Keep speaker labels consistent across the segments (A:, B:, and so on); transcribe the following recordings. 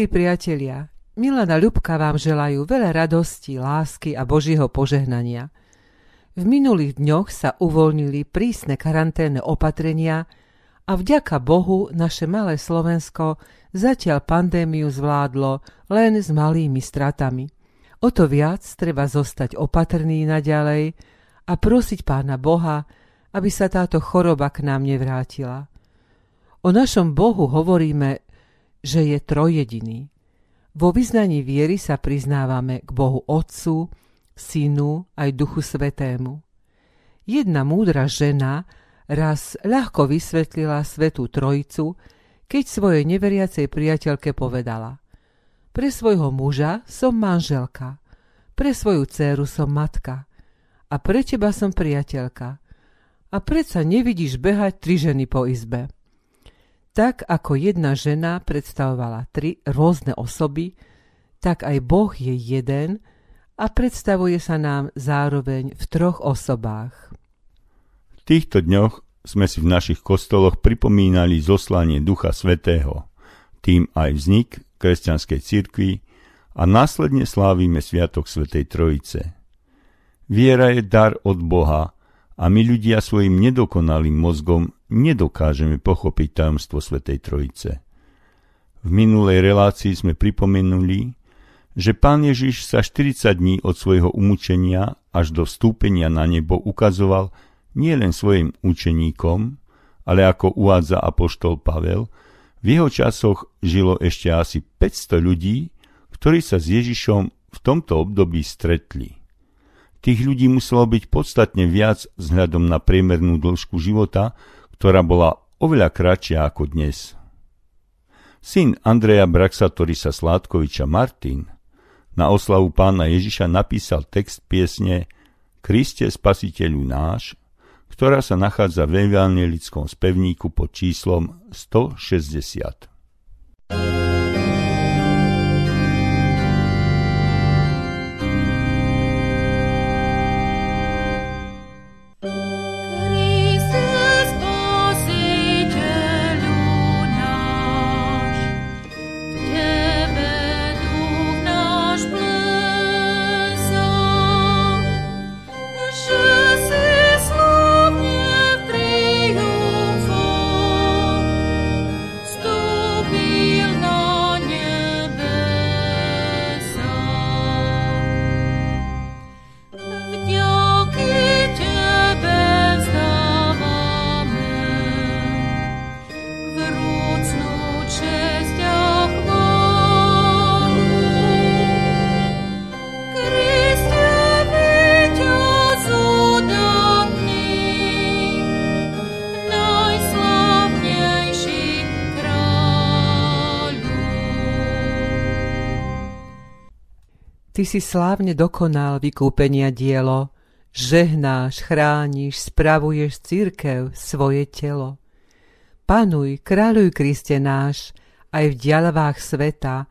A: Milí priatelia, Milana Ľubka vám želajú veľa radosti, lásky a Božieho požehnania. V minulých dňoch sa uvoľnili prísne karanténne opatrenia a vďaka Bohu naše malé Slovensko zatiaľ pandémiu zvládlo len s malými stratami. O to viac treba zostať opatrný naďalej a prosiť Pána Boha, aby sa táto choroba k nám nevrátila. O našom Bohu hovoríme, že je trojediný. Vo vyznaní viery sa priznávame k Bohu Otcu, Synu aj Duchu Svetému. Jedna múdra žena raz ľahko vysvetlila Svetú Trojicu, keď svojej neveriacej priateľke povedala Pre svojho muža som manželka, pre svoju dceru som matka a pre teba som priateľka. A predsa nevidíš behať tri ženy po izbe. Tak ako jedna žena predstavovala tri rôzne osoby, tak aj Boh je jeden a predstavuje sa nám zároveň v troch osobách.
B: V týchto dňoch sme si v našich kostoloch pripomínali zoslanie Ducha Svetého, tým aj vznik kresťanskej cirkvi a následne slávime Sviatok Svetej Trojice. Viera je dar od Boha a my ľudia svojim nedokonalým mozgom nedokážeme pochopiť tajomstvo Svetej Trojice. V minulej relácii sme pripomenuli, že Pán Ježiš sa 40 dní od svojho umúčenia až do vstúpenia na nebo ukazoval nielen svojim učeníkom, ale ako uvádza apoštol Pavel, v jeho časoch žilo ešte asi 500 ľudí, ktorí sa s Ježišom v tomto období stretli. Tých ľudí muselo byť podstatne viac vzhľadom na priemernú dĺžku života, ktorá bola oveľa kratšia ako dnes. Syn Andreja Braxatorisa Sládkoviča Martin na oslavu pána Ježiša napísal text piesne Kriste spasiteľu náš, ktorá sa nachádza v evangelickom spevníku pod číslom 160.
A: Ty si slávne dokonal vykúpenia dielo, žehnáš, chrániš, spravuješ církev, svoje telo. Panuj, kráľuj Kriste náš, aj v dialavách sveta,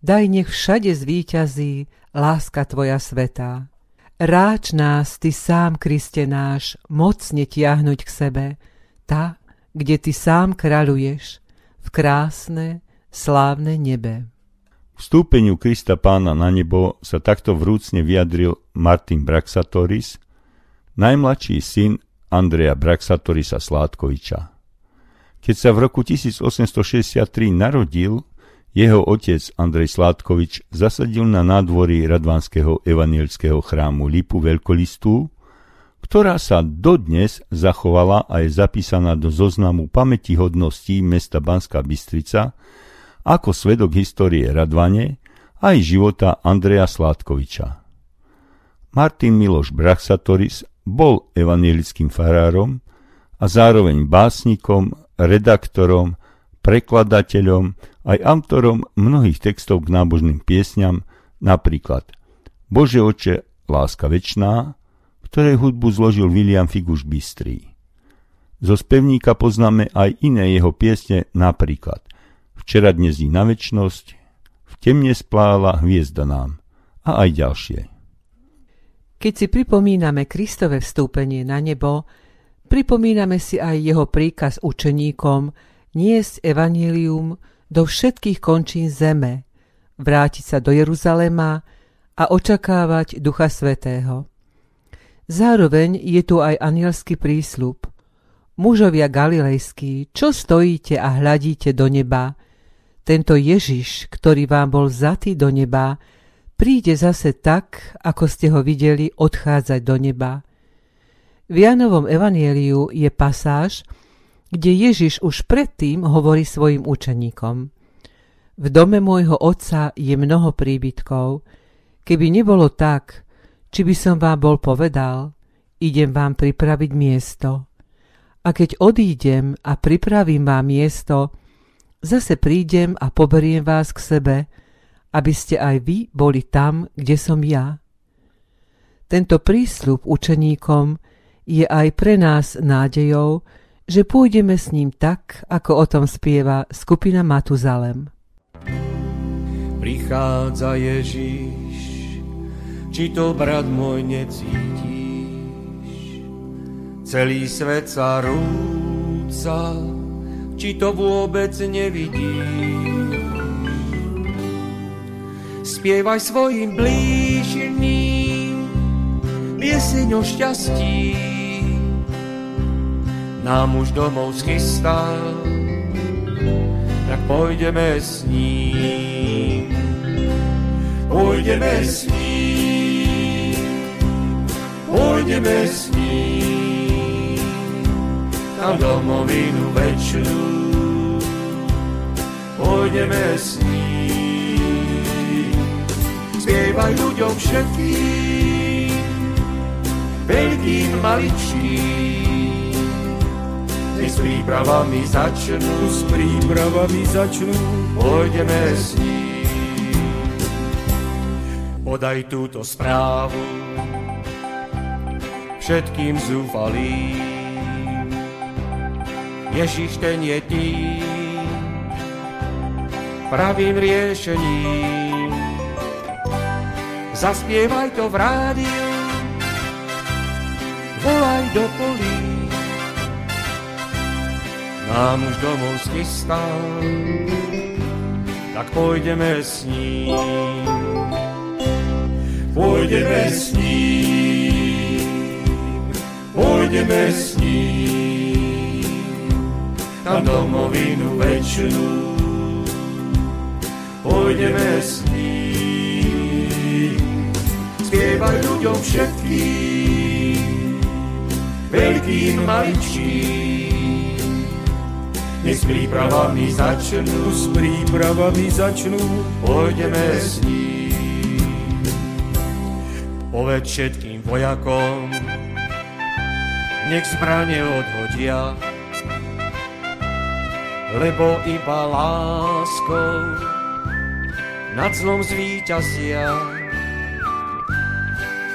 A: daj nech všade zvíťazí láska Tvoja sveta. Ráč nás, Ty sám, Kriste náš, mocne tiahnuť k sebe, tá, kde Ty sám kráľuješ, v krásne, slávne nebe.
B: Vstúpeniu Krista pána na nebo sa takto vrúcne vyjadril Martin Braxatoris, najmladší syn Andreja Braxatorisa Sládkoviča. Keď sa v roku 1863 narodil, jeho otec Andrej Sládkovič zasadil na nádvorí Radvanského evanielského chrámu Lipu Veľkolistú, ktorá sa dodnes zachovala a je zapísaná do zoznamu pamätihodností mesta Banská Bystrica ako svedok histórie Radvane aj života Andreja Sládkoviča. Martin Miloš Braxatoris bol evangelickým farárom a zároveň básnikom, redaktorom, prekladateľom aj autorom mnohých textov k nábožným piesňam, napríklad Bože oče, láska večná, ktorej hudbu zložil William Figuš Bystrý. Zo spevníka poznáme aj iné jeho piesne, napríklad včera dnes i na väčnosť, v temne splála hviezda nám a aj ďalšie.
A: Keď si pripomíname Kristove vstúpenie na nebo, pripomíname si aj jeho príkaz učeníkom niesť evanílium do všetkých končín zeme, vrátiť sa do Jeruzalema a očakávať Ducha Svetého. Zároveň je tu aj anielský prísľub. Mužovia galilejskí, čo stojíte a hľadíte do neba? Tento Ježiš, ktorý vám bol zatý do neba, príde zase tak, ako ste ho videli odchádzať do neba. V Janovom evanieliu je pasáž, kde Ježiš už predtým hovorí svojim učeníkom. V dome môjho otca je mnoho príbytkov. Keby nebolo tak, či by som vám bol povedal, idem vám pripraviť miesto. A keď odídem a pripravím vám miesto, zase prídem a poberiem vás k sebe, aby ste aj vy boli tam, kde som ja. Tento prísľub učeníkom je aj pre nás nádejou, že pôjdeme s ním tak, ako o tom spieva skupina Matuzalem.
C: Prichádza Ježiš, či to brat môj necítiš? Celý svet sa rúca, či to vôbec nevidíš? Spievaj svojim blížným pieseň o šťastí. Nám už domov schystal, tak pôjdeme s ním. Pôjdeme s ním, pôjdeme s ním, tam domovinu večnú. Pôjdeme s ním spievaj ľuďom všetkým, veľkým, maličkým. Dnes s prípravami začnú,
D: s prípravami začnú,
C: pôjdeme s ním. Podaj túto správu všetkým zúfalým. Ježiš ten je tým pravým riešením. Zaspievaj to v rádiu, volaj do polí. Nám už domov schystal, tak pôjdeme s ním. Pôjdeme s ním, pôjdeme s ním, tam domovinu večnú. Pôjdeme s spievaj ľuďom všetkým, veľkým, maličkým. Nech s prípravami začnú,
D: s prípravami začnú,
C: pôjdeme s ním. Povedz všetkým vojakom, nech zbranie odhodia, lebo iba láskou nad zlom zvíťazia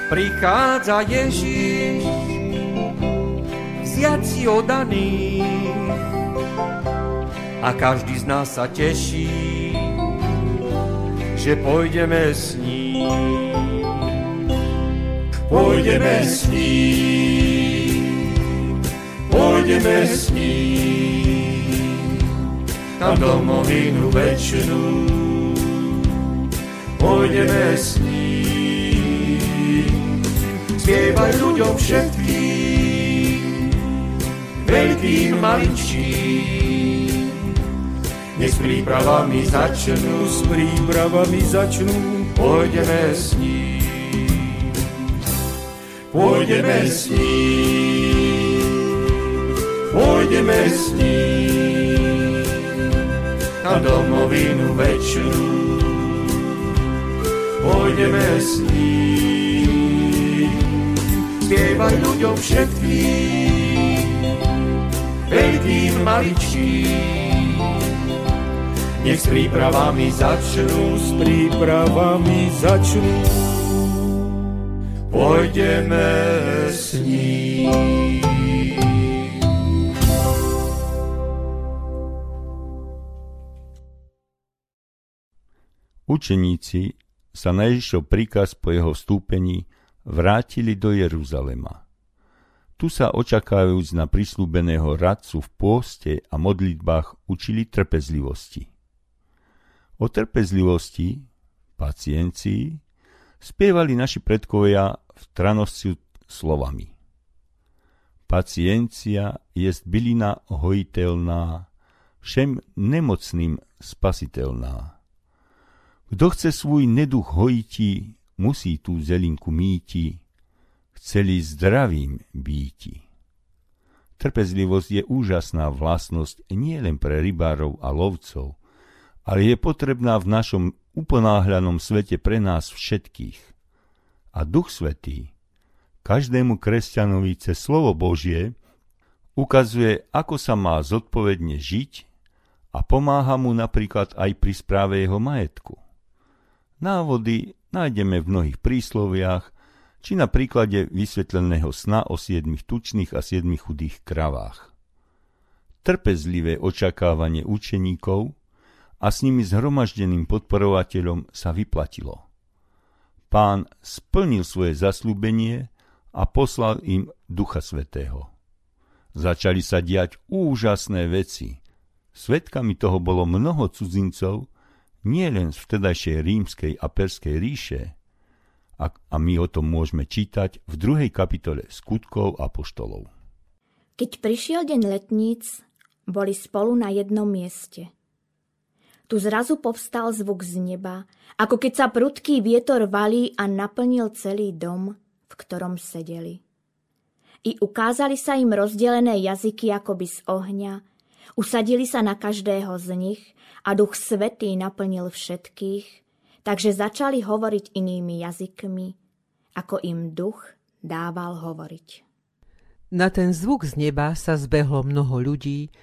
C: prichádza Ježiš, vziať si odaný. A každý z nás sa teší, že pôjdeme s ním. Pôjdeme s ním, pôjdeme s ním, tam domovinu večnú. Pôjdeme s ním spievaj ľuďom všetkým, veľkým, maličkým. Nech s prípravami začnú,
D: s prípravami začnú,
C: pôjdeme s ním. Pôjdeme s ním, pôjdeme s ním, na domovinu večnú. Pôjdeme s ním, spievaj ľuďom všetkým, veľkým, maličkým. Nech s prípravami začnú,
D: s prípravami začnú.
C: Pôjdeme s ním.
B: Učeníci sa na Ježišov príkaz po jeho vstúpení vrátili do Jeruzalema. Tu sa očakávajúc na prislúbeného radcu v pôste a modlitbách učili trpezlivosti. O trpezlivosti, paciencii, spievali naši predkovia v tranosciu slovami. Paciencia jest bylina hojiteľná, všem nemocným spasiteľná. Kto chce svůj neduch hojiti, musí tú zelinku míti, chceli zdravým býti. Trpezlivosť je úžasná vlastnosť nie len pre rybárov a lovcov, ale je potrebná v našom uponáhľanom svete pre nás všetkých. A Duch Svetý každému kresťanovi cez slovo Božie ukazuje, ako sa má zodpovedne žiť a pomáha mu napríklad aj pri správe jeho majetku. Návody nájdeme v mnohých prísloviach, či na príklade vysvetleného sna o siedmich tučných a siedmich chudých kravách. Trpezlivé očakávanie učeníkov a s nimi zhromaždeným podporovateľom sa vyplatilo. Pán splnil svoje zaslúbenie a poslal im Ducha Svetého. Začali sa diať úžasné veci. Svetkami toho bolo mnoho cudzincov, nie len z vtedajšej rímskej a perskej ríše, a, a my o tom môžeme čítať v druhej kapitole skutkov a poštolov.
E: Keď prišiel deň letníc, boli spolu na jednom mieste. Tu zrazu povstal zvuk z neba, ako keď sa prudký vietor valí a naplnil celý dom, v ktorom sedeli. I ukázali sa im rozdelené jazyky akoby z ohňa, usadili sa na každého z nich a duch svetý naplnil všetkých takže začali hovoriť inými jazykmi, ako im duch dával hovoriť.
A: Na ten zvuk z neba sa zbehlo mnoho ľudí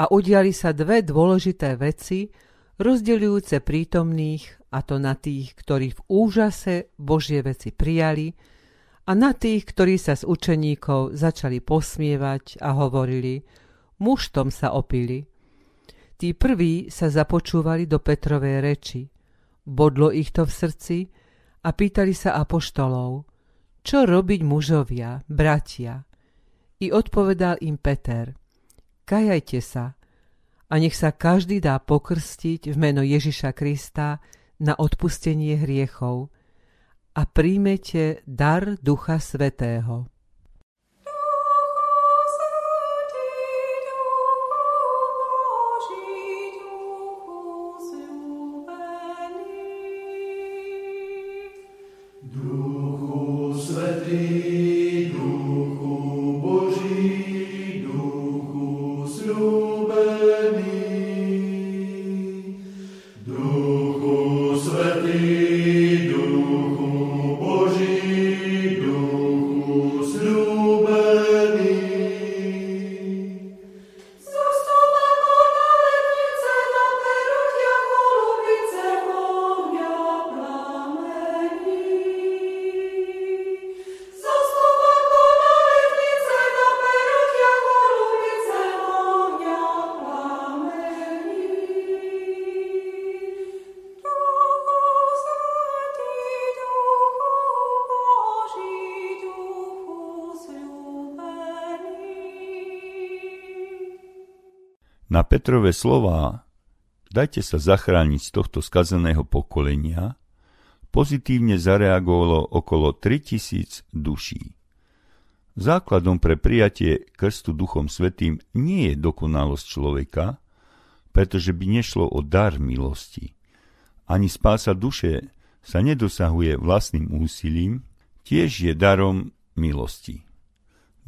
A: a udiali sa dve dôležité veci, rozdeľujúce prítomných, a to na tých, ktorí v úžase Božie veci prijali, a na tých, ktorí sa z učeníkov začali posmievať a hovorili, muštom sa opili. Tí prví sa započúvali do Petrovej reči – Bodlo ich to v srdci a pýtali sa apoštolov, čo robiť mužovia, bratia. I odpovedal im Peter, kajajte sa a nech sa každý dá pokrstiť v meno Ježiša Krista na odpustenie hriechov a príjmete dar Ducha Svetého.
B: Na Petrové slová dajte sa zachrániť z tohto skazeného pokolenia, pozitívne zareagovalo okolo 3000 duší. Základom pre prijatie krstu Duchom Svetým nie je dokonalosť človeka, pretože by nešlo o dar milosti. Ani spása duše sa nedosahuje vlastným úsilím, tiež je darom milosti.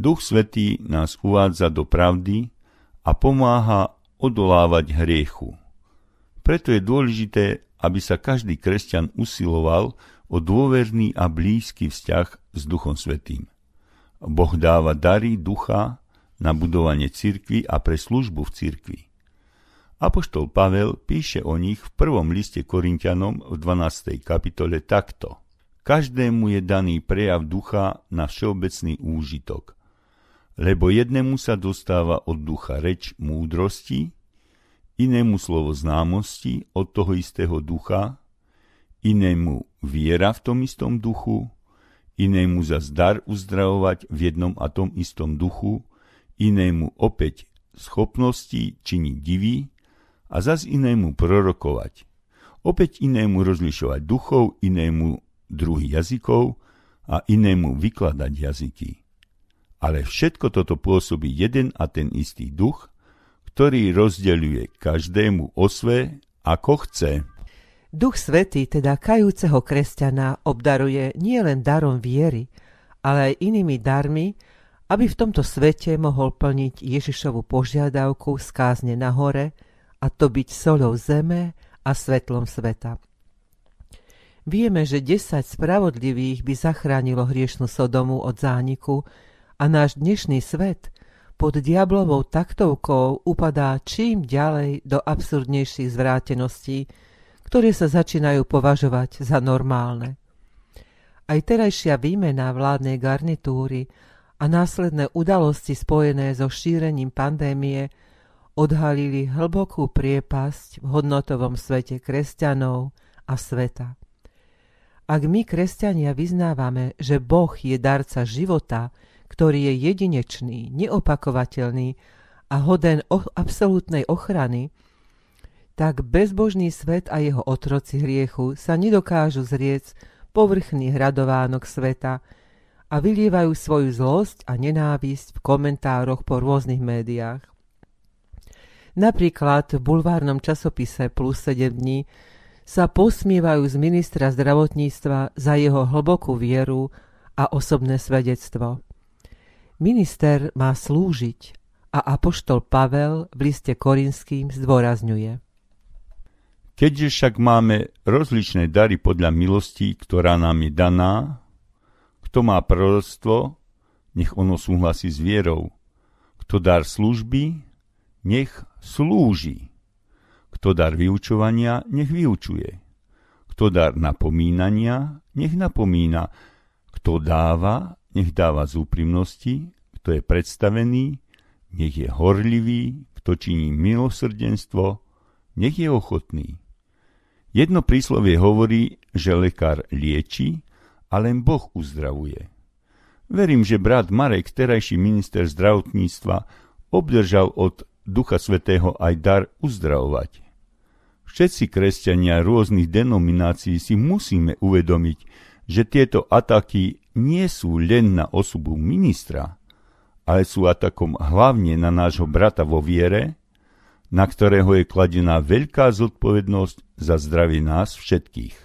B: Duch Svetý nás uvádza do pravdy a pomáha odolávať hriechu. Preto je dôležité, aby sa každý kresťan usiloval o dôverný a blízky vzťah s Duchom Svetým. Boh dáva dary ducha na budovanie cirkvy a pre službu v cirkvi. Apoštol Pavel píše o nich v prvom liste Korintianom v 12. kapitole takto. Každému je daný prejav ducha na všeobecný úžitok lebo jednému sa dostáva od ducha reč múdrosti, inému slovo známosti od toho istého ducha, inému viera v tom istom duchu, inému za zdar uzdravovať v jednom a tom istom duchu, inému opäť schopnosti činiť divy a zas inému prorokovať. opäť inému rozlišovať duchov, inému druhy jazykov a inému vykladať jazyky. Ale všetko toto pôsobí jeden a ten istý duch, ktorý rozdeľuje každému osve, ako chce.
A: Duch Svetý, teda kajúceho kresťana, obdaruje nielen darom viery, ale aj inými darmi, aby v tomto svete mohol plniť Ježišovu požiadavku skázne na hore, a to byť solou zeme a svetlom sveta. Vieme, že 10 spravodlivých by zachránilo hriešnú Sodomu od zániku a náš dnešný svet pod diablovou taktovkou upadá čím ďalej do absurdnejších zvráteností, ktoré sa začínajú považovať za normálne. Aj terajšia výmena vládnej garnitúry a následné udalosti spojené so šírením pandémie odhalili hlbokú priepasť v hodnotovom svete kresťanov a sveta. Ak my, kresťania, vyznávame, že Boh je darca života, ktorý je jedinečný, neopakovateľný a hoden o- absolútnej ochrany, tak bezbožný svet a jeho otroci hriechu sa nedokážu zriec povrchný hradovánok sveta a vylievajú svoju zlosť a nenávisť v komentároch po rôznych médiách. Napríklad v bulvárnom časopise Plus 7 dní sa posmievajú z ministra zdravotníctva za jeho hlbokú vieru a osobné svedectvo. Minister má slúžiť a apoštol Pavel v liste korinským zdôrazňuje –
B: Keďže však máme rozličné dary podľa milosti, ktorá nám je daná, kto má proroctvo, nech ono súhlasí s vierou. Kto dar služby, nech slúži. Kto dar vyučovania, nech vyučuje. Kto dar napomínania, nech napomína. Kto dáva, nech dáva z úprimnosti. Kto je predstavený, nech je horlivý. Kto činí milosrdenstvo, nech je ochotný. Jedno príslovie hovorí, že lekár lieči a len Boh uzdravuje. Verím, že brat Marek, terajší minister zdravotníctva, obdržal od Ducha Svetého aj dar uzdravovať. Všetci kresťania rôznych denominácií si musíme uvedomiť, že tieto ataky nie sú len na osobu ministra, ale sú atakom hlavne na nášho brata vo viere, na ktorého je kladená veľká zodpovednosť za zdravie nás všetkých.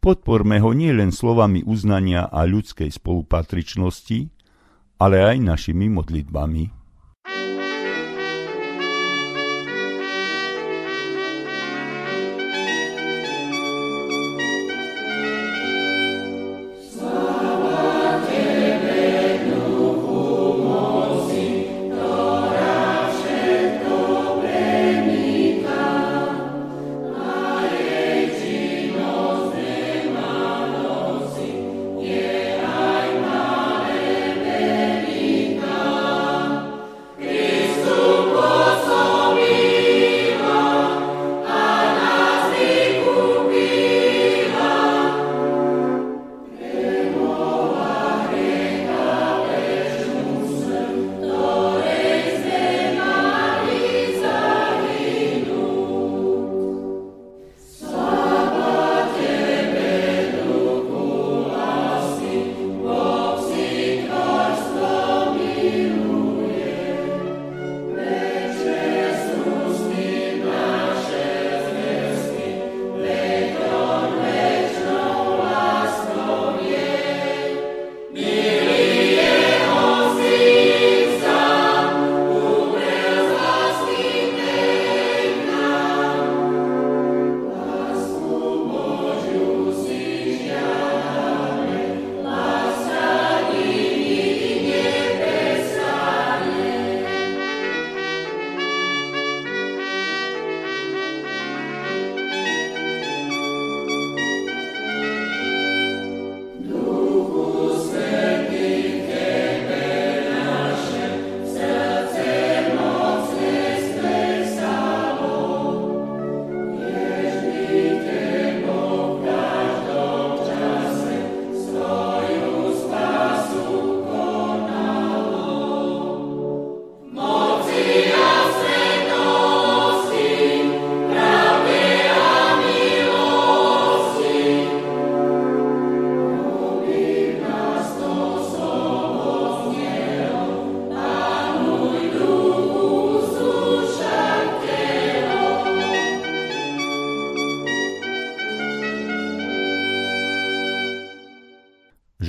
B: Podporme ho nielen slovami uznania a ľudskej spolupatričnosti, ale aj našimi modlitbami.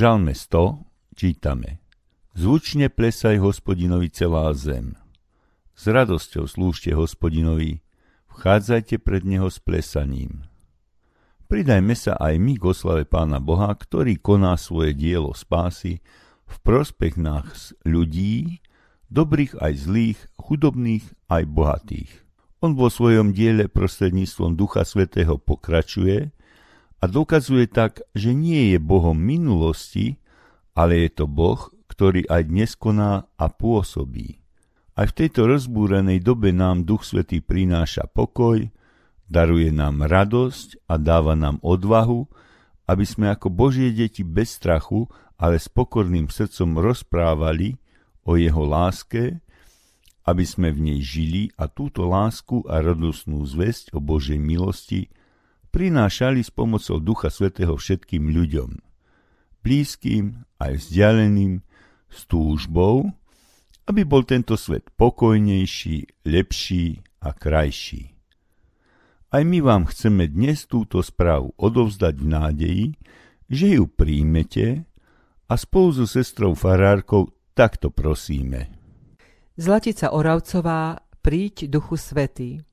B: Žalme 100 čítame Zvučne plesaj hospodinovi celá zem. S radosťou slúžte hospodinovi, vchádzajte pred neho s plesaním. Pridajme sa aj my k oslave Pána Boha, ktorý koná svoje dielo spásy v prospech nás ľudí, dobrých aj zlých, chudobných aj bohatých. On vo svojom diele prostredníctvom Ducha Svetého pokračuje a dokazuje tak, že nie je Bohom minulosti, ale je to Boh, ktorý aj dnes koná a pôsobí. Aj v tejto rozbúrenej dobe nám Duch Svetý prináša pokoj, daruje nám radosť a dáva nám odvahu, aby sme ako Božie deti bez strachu, ale s pokorným srdcom rozprávali o jeho láske, aby sme v nej žili a túto lásku a radosnú zväzť o Božej milosti prinášali s pomocou Ducha Svetého všetkým ľuďom, blízkym aj vzdialeným, s túžbou, aby bol tento svet pokojnejší, lepší a krajší. Aj my vám chceme dnes túto správu odovzdať v nádeji, že ju príjmete a spolu so sestrou Farárkou takto prosíme.
A: Zlatica Oravcová, príď Duchu Svetý.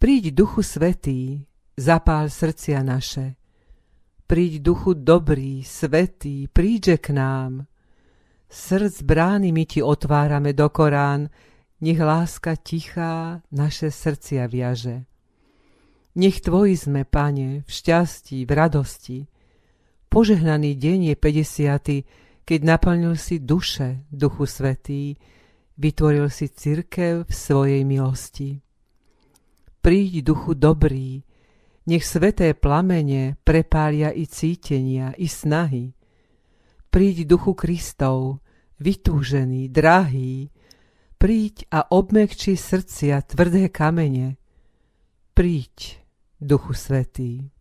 A: Príď Duchu Svetý, zapál srdcia naše. Príď duchu dobrý, svetý, príďže k nám. Srdc brány my ti otvárame do Korán, nech láska tichá naše srdcia viaže. Nech tvoji sme, pane, v šťastí, v radosti. Požehnaný deň je 50. keď naplnil si duše, duchu svetý, vytvoril si cirkev v svojej milosti. Príď, duchu dobrý, nech sveté plamene prepália i cítenia, i snahy. Príď duchu Kristov, vytúžený, drahý, príď a obmekči srdcia tvrdé kamene. Príď, duchu svetý.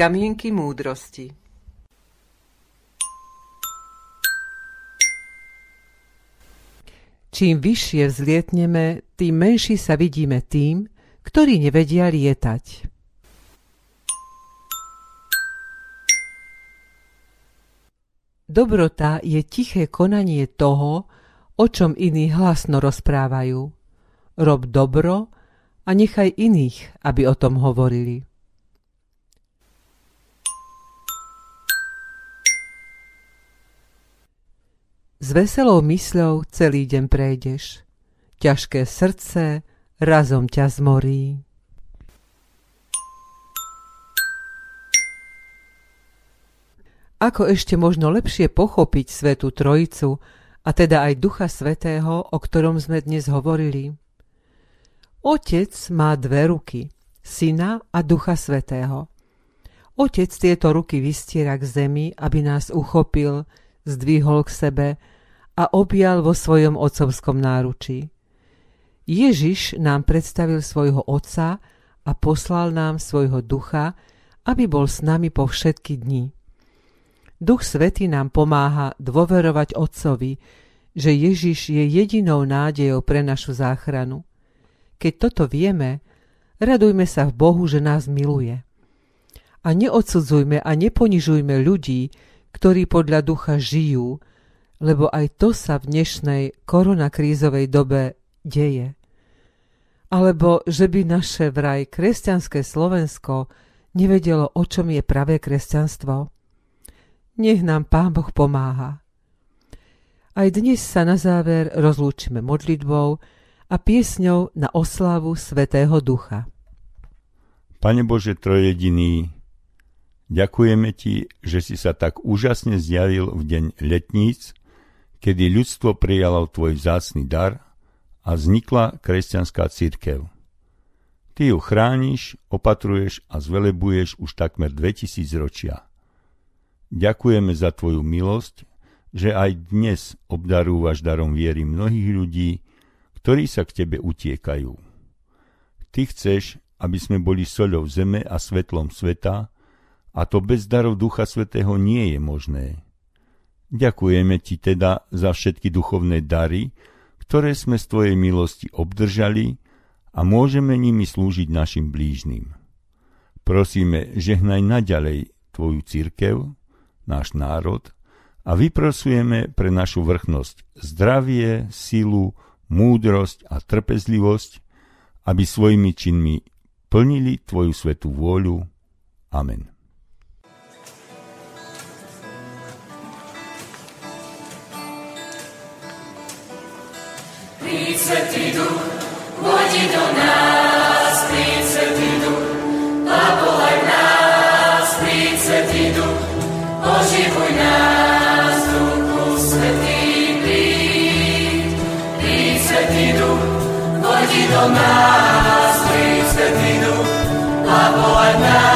A: Kamienky múdrosti Čím vyššie vzlietneme, tým menší sa vidíme tým, ktorí nevedia lietať. Dobrota je tiché konanie toho, o čom iní hlasno rozprávajú. Rob dobro a nechaj iných, aby o tom hovorili. S veselou mysľou celý deň prejdeš. Ťažké srdce razom ťa zmorí. Ako ešte možno lepšie pochopiť Svetú Trojicu, a teda aj Ducha Svetého, o ktorom sme dnes hovorili? Otec má dve ruky, Syna a Ducha Svetého. Otec tieto ruky vystiera k zemi, aby nás uchopil, zdvihol k sebe a objal vo svojom otcovskom náručí. Ježiš nám predstavil svojho Otca a poslal nám svojho ducha, aby bol s nami po všetky dni. Duch Svetý nám pomáha dôverovať Otcovi, že Ježiš je jedinou nádejou pre našu záchranu. Keď toto vieme, radujme sa v Bohu, že nás miluje. A neodsudzujme a neponižujme ľudí, ktorí podľa ducha žijú, lebo aj to sa v dnešnej koronakrízovej dobe deje. Alebo že by naše vraj kresťanské Slovensko nevedelo, o čom je pravé kresťanstvo. Nech nám Pán Boh pomáha. Aj dnes sa na záver rozlúčime modlitbou a piesňou na oslavu Svetého Ducha.
F: Pane Bože Trojediný, ďakujeme Ti, že si sa tak úžasne zjavil v deň letníc, kedy ľudstvo prijalo Tvoj vzácný dar a vznikla kresťanská církev. Ty ju chrániš, opatruješ a zvelebuješ už takmer 2000 ročia. Ďakujeme za Tvoju milosť, že aj dnes obdarúvaš darom viery mnohých ľudí, ktorí sa k Tebe utiekajú. Ty chceš, aby sme boli soľou zeme a svetlom sveta, a to bez darov Ducha Svetého nie je možné. Ďakujeme Ti teda za všetky duchovné dary, ktoré sme z Tvojej milosti obdržali a môžeme nimi slúžiť našim blížnym. Prosíme, žehnaj naďalej Tvoju církev, náš národ a vyprosujeme pre našu vrchnosť zdravie, silu, múdrosť a trpezlivosť, aby svojimi činmi plnili Tvoju svetú vôľu. Amen. Príď, Svetý Duch, do nás, príď, Svetý Duch, a v nás, príď, Svetý Duch, oživuj nás, Duchu Svetý, príď, príď Svetý Duch, vodi do nás, príď Svetý Duch, a volaj nás,